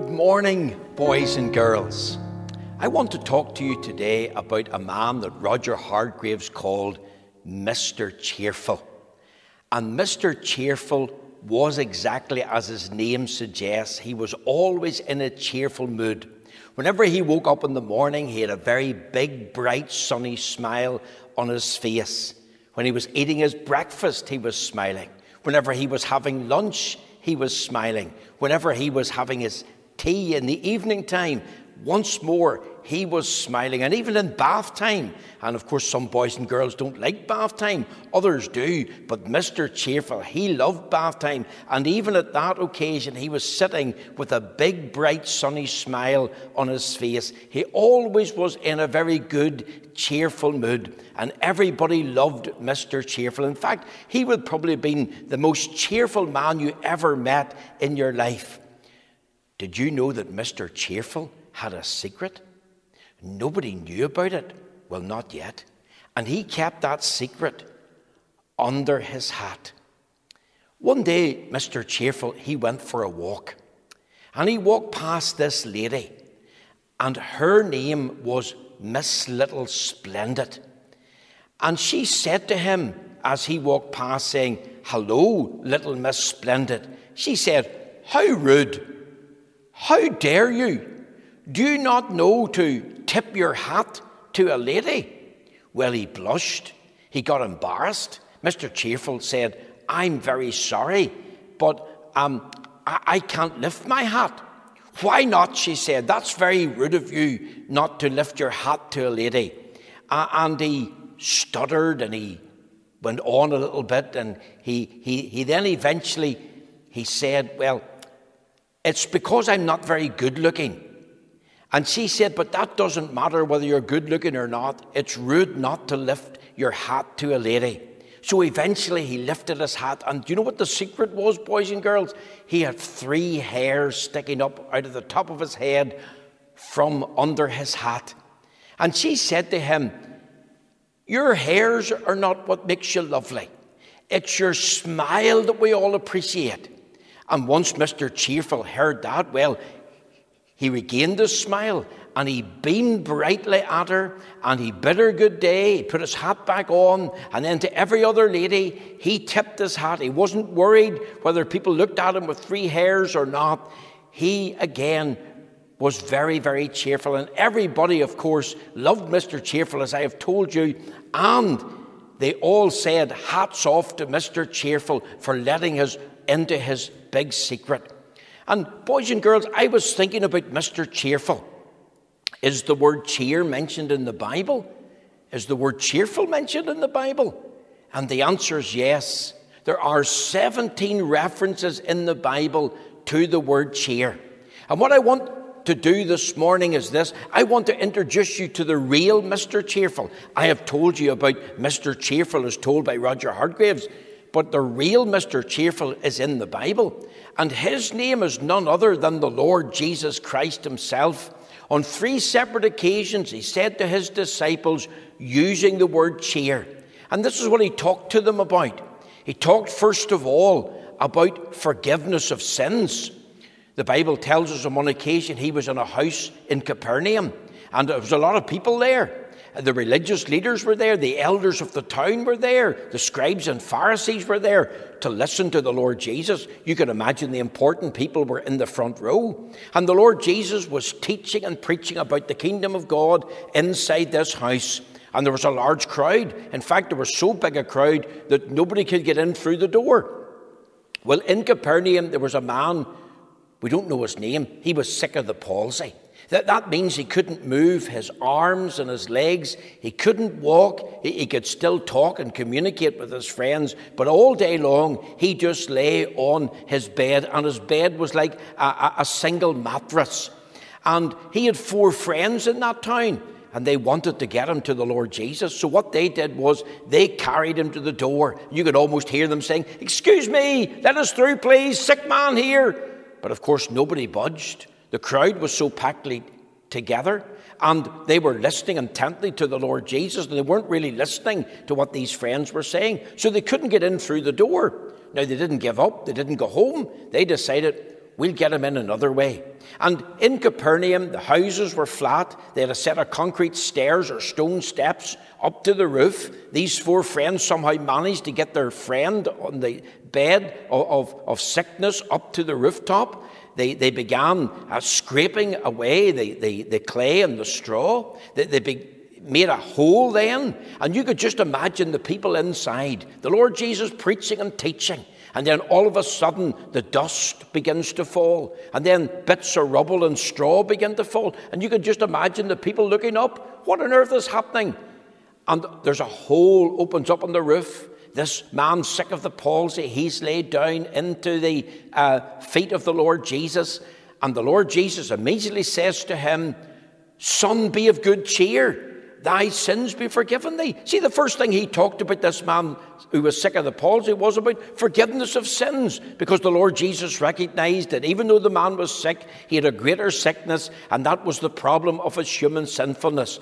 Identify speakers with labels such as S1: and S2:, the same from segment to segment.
S1: Good morning, boys and girls. I want to talk to you today about a man that Roger Hargreaves called Mr. Cheerful. And Mr. Cheerful was exactly as his name suggests. He was always in a cheerful mood. Whenever he woke up in the morning, he had a very big, bright, sunny smile on his face. When he was eating his breakfast, he was smiling. Whenever he was having lunch, he was smiling. Whenever he was having his tea in the evening time, once more he was smiling. And even in bath time, and of course, some boys and girls don't like bath time, others do, but Mr. Cheerful, he loved bath time. And even at that occasion, he was sitting with a big, bright, sunny smile on his face. He always was in a very good, cheerful mood, and everybody loved Mr. Cheerful. In fact, he would probably have been the most cheerful man you ever met in your life. Did you know that Mr. Cheerful had a secret? Nobody knew about it. Well, not yet. And he kept that secret under his hat. One day, Mr. Cheerful, he went for a walk. And he walked past this lady. And her name was Miss Little Splendid. And she said to him as he walked past, saying, Hello, little Miss Splendid. She said, How rude! How dare you? Do you not know to tip your hat to a lady? Well, he blushed. He got embarrassed. Mr. Cheerful said, I'm very sorry, but um, I-, I can't lift my hat. Why not? She said, That's very rude of you not to lift your hat to a lady. Uh, and he stuttered and he went on a little bit and he, he, he then eventually he said, Well, it's because I'm not very good looking. And she said, But that doesn't matter whether you're good looking or not. It's rude not to lift your hat to a lady. So eventually he lifted his hat, and do you know what the secret was, boys and girls? He had three hairs sticking up out of the top of his head from under his hat. And she said to him, Your hairs are not what makes you lovely. It's your smile that we all appreciate. And once Mr. Cheerful heard that, well, he regained his smile and he beamed brightly at her and he bid her good day. He put his hat back on and then to every other lady, he tipped his hat. He wasn't worried whether people looked at him with three hairs or not. He again was very, very cheerful. And everybody, of course, loved Mr. Cheerful, as I have told you. And they all said, hats off to Mr. Cheerful for letting us into his big secret. And boys and girls, I was thinking about Mr. Cheerful. Is the word cheer mentioned in the Bible? Is the word cheerful mentioned in the Bible? And the answer is yes. There are 17 references in the Bible to the word cheer. And what I want to do this morning is this I want to introduce you to the real Mr. Cheerful. I have told you about Mr. Cheerful as told by Roger Hargreaves, but the real Mr. Cheerful is in the Bible. And his name is none other than the Lord Jesus Christ himself. On three separate occasions, he said to his disciples, using the word cheer. And this is what he talked to them about. He talked, first of all, about forgiveness of sins. The Bible tells us on one occasion he was in a house in Capernaum, and there was a lot of people there. The religious leaders were there, the elders of the town were there, the scribes and Pharisees were there to listen to the Lord Jesus. You can imagine the important people were in the front row. And the Lord Jesus was teaching and preaching about the kingdom of God inside this house. And there was a large crowd. In fact, there was so big a crowd that nobody could get in through the door. Well, in Capernaum, there was a man, we don't know his name, he was sick of the palsy. That, that means he couldn't move his arms and his legs. He couldn't walk. He, he could still talk and communicate with his friends. But all day long, he just lay on his bed, and his bed was like a, a, a single mattress. And he had four friends in that town and they wanted to get him to the Lord Jesus. So what they did was they carried him to the door. You could almost hear them saying, Excuse me, let us through, please, sick man here. But of course, nobody budged. The crowd was so packed together and they were listening intently to the Lord Jesus and they weren't really listening to what these friends were saying. So they couldn't get in through the door. Now, they didn't give up, they didn't go home. They decided, We'll get him in another way. And in Capernaum, the houses were flat. They had a set of concrete stairs or stone steps up to the roof. These four friends somehow managed to get their friend on the bed of, of, of sickness up to the rooftop. They, they began uh, scraping away the, the, the clay and the straw. They, they be, made a hole then, and you could just imagine the people inside. The Lord Jesus preaching and teaching. And then all of a sudden, the dust begins to fall. And then bits of rubble and straw begin to fall. And you can just imagine the people looking up. What on earth is happening? And there's a hole opens up on the roof. This man, sick of the palsy, he's laid down into the uh, feet of the Lord Jesus. And the Lord Jesus immediately says to him, Son, be of good cheer thy sins be forgiven thee. See, the first thing he talked about this man who was sick of the palsy was about forgiveness of sins, because the Lord Jesus recognized that even though the man was sick, he had a greater sickness, and that was the problem of his human sinfulness.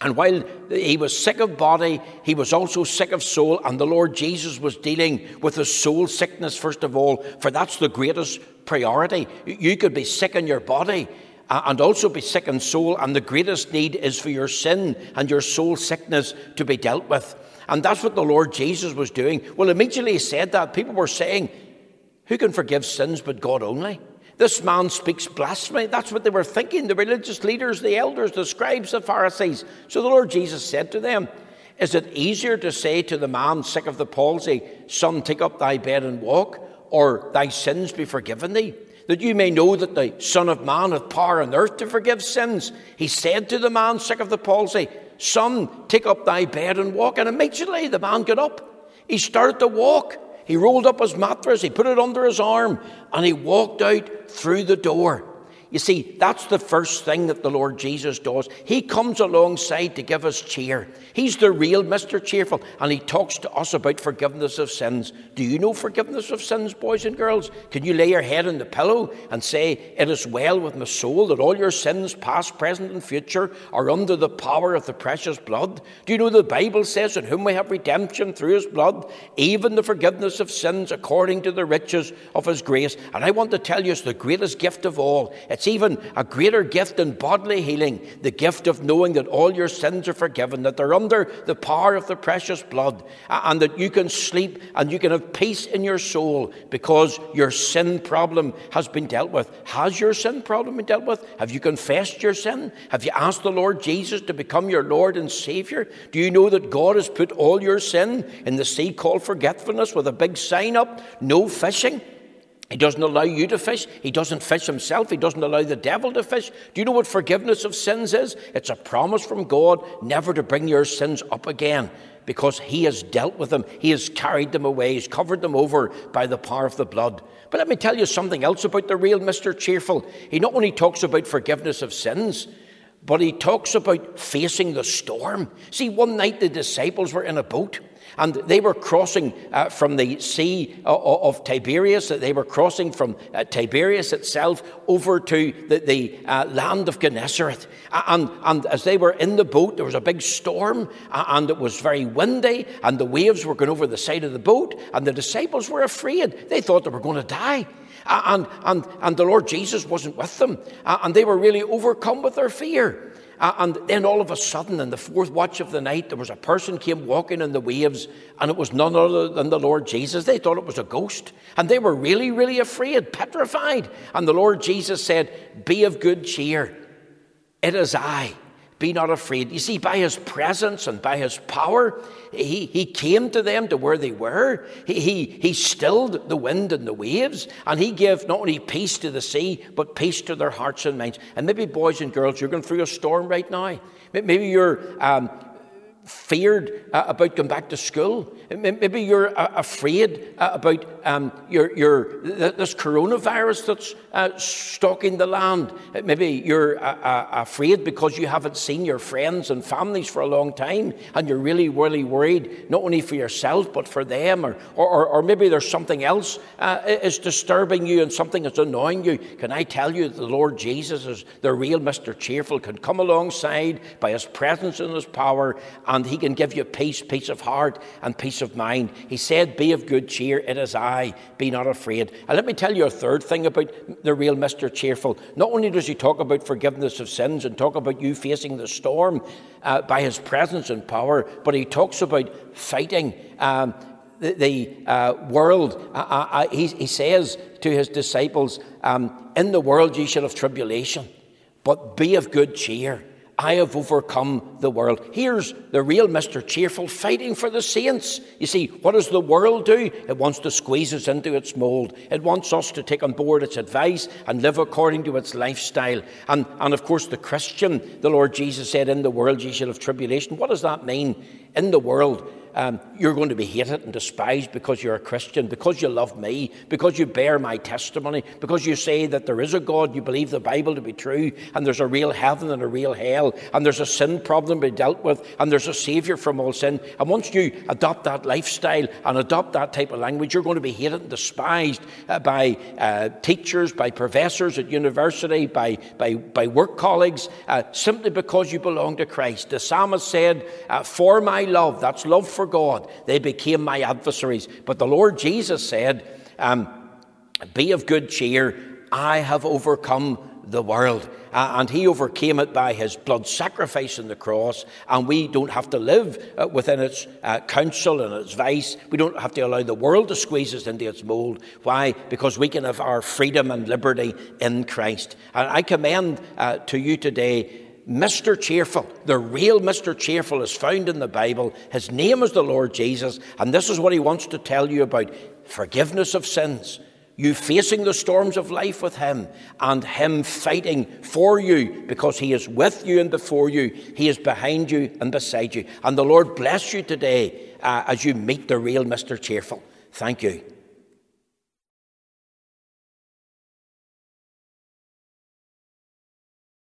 S1: And while he was sick of body, he was also sick of soul, and the Lord Jesus was dealing with his soul sickness first of all, for that's the greatest priority. You could be sick in your body, and also be sick in soul. And the greatest need is for your sin and your soul sickness to be dealt with. And that's what the Lord Jesus was doing. Well, immediately he said that, people were saying, Who can forgive sins but God only? This man speaks blasphemy. That's what they were thinking, the religious leaders, the elders, the scribes, the Pharisees. So the Lord Jesus said to them, Is it easier to say to the man sick of the palsy, Son, take up thy bed and walk, or thy sins be forgiven thee? That you may know that the Son of Man hath power on earth to forgive sins. He said to the man sick of the palsy, Son, take up thy bed and walk. And immediately the man got up. He started to walk. He rolled up his mattress, he put it under his arm, and he walked out through the door. You see, that's the first thing that the Lord Jesus does. He comes alongside to give us cheer. He's the real Mr. Cheerful, and He talks to us about forgiveness of sins. Do you know forgiveness of sins, boys and girls? Can you lay your head on the pillow and say, It is well with my soul that all your sins, past, present, and future, are under the power of the precious blood? Do you know the Bible says, In whom we have redemption through His blood, even the forgiveness of sins according to the riches of His grace? And I want to tell you, it's the greatest gift of all. Even a greater gift than bodily healing, the gift of knowing that all your sins are forgiven, that they're under the power of the precious blood, and that you can sleep and you can have peace in your soul because your sin problem has been dealt with. Has your sin problem been dealt with? Have you confessed your sin? Have you asked the Lord Jesus to become your Lord and Savior? Do you know that God has put all your sin in the sea called forgetfulness with a big sign up? No fishing. He doesn't allow you to fish. He doesn't fish himself. He doesn't allow the devil to fish. Do you know what forgiveness of sins is? It's a promise from God never to bring your sins up again because he has dealt with them. He has carried them away. He's covered them over by the power of the blood. But let me tell you something else about the real Mr. Cheerful. He not only talks about forgiveness of sins, but he talks about facing the storm. See, one night the disciples were in a boat and they were crossing uh, from the Sea of, of Tiberias, they were crossing from uh, Tiberias itself over to the, the uh, land of Gennesaret. And, and as they were in the boat, there was a big storm, and it was very windy, and the waves were going over the side of the boat, and the disciples were afraid. They thought they were going to die. And, and, and the Lord Jesus wasn't with them, and they were really overcome with their fear. And then all of a sudden, in the fourth watch of the night, there was a person came walking in the waves, and it was none other than the Lord Jesus. They thought it was a ghost, and they were really, really afraid, petrified. And the Lord Jesus said, Be of good cheer. It is I. Be not afraid. You see, by his presence and by his power, he, he came to them to where they were. He, he, he stilled the wind and the waves, and he gave not only peace to the sea, but peace to their hearts and minds. And maybe, boys and girls, you're going through a storm right now. Maybe you're um, feared uh, about going back to school. Maybe you're uh, afraid uh, about um, your, your, this coronavirus that's uh, stalking the land. Maybe you're uh, uh, afraid because you haven't seen your friends and families for a long time and you're really, really worried, not only for yourself but for them. Or, or, or maybe there's something else is disturbing you and something that's annoying you. Can I tell you that the Lord Jesus is the real Mr. Cheerful, can come alongside by his presence and his power and he can give you peace, peace of heart, and peace of mind. He said, Be of good cheer, it is I, be not afraid. And let me tell you a third thing about the real Mr. Cheerful. Not only does he talk about forgiveness of sins and talk about you facing the storm uh, by his presence and power, but he talks about fighting. Um, the, the uh, world, uh he, he, says to his disciples, um, In the world ye shall have tribulation, but be of good cheer. I have overcome the world. Here's the real Mr. Cheerful fighting for the saints. You see, what does the world do? It wants to squeeze us into its mould. It wants us to take on board its advice and live according to its lifestyle. And, and of course, the Christian, the Lord Jesus said, In the world ye shall have tribulation. What does that mean? In the world, um, you're going to be hated and despised because you're a Christian, because you love me, because you bear my testimony, because you say that there is a God, you believe the Bible to be true, and there's a real heaven and a real hell, and there's a sin problem to be dealt with, and there's a Saviour from all sin. And once you adopt that lifestyle and adopt that type of language, you're going to be hated and despised uh, by uh, teachers, by professors at university, by, by, by work colleagues, uh, simply because you belong to Christ. The psalmist said, uh, For my love, that's love for God. They became my adversaries. But the Lord Jesus said, um, Be of good cheer. I have overcome the world. Uh, and he overcame it by his blood sacrifice on the cross. And we don't have to live uh, within its uh, counsel and its vice. We don't have to allow the world to squeeze us into its mold. Why? Because we can have our freedom and liberty in Christ. And I commend uh, to you today Mr. Cheerful, the real Mr. Cheerful, is found in the Bible. His name is the Lord Jesus, and this is what he wants to tell you about forgiveness of sins, you facing the storms of life with him, and him fighting for you because he is with you and before you. He is behind you and beside you. And the Lord bless you today uh, as you meet the real Mr. Cheerful. Thank you.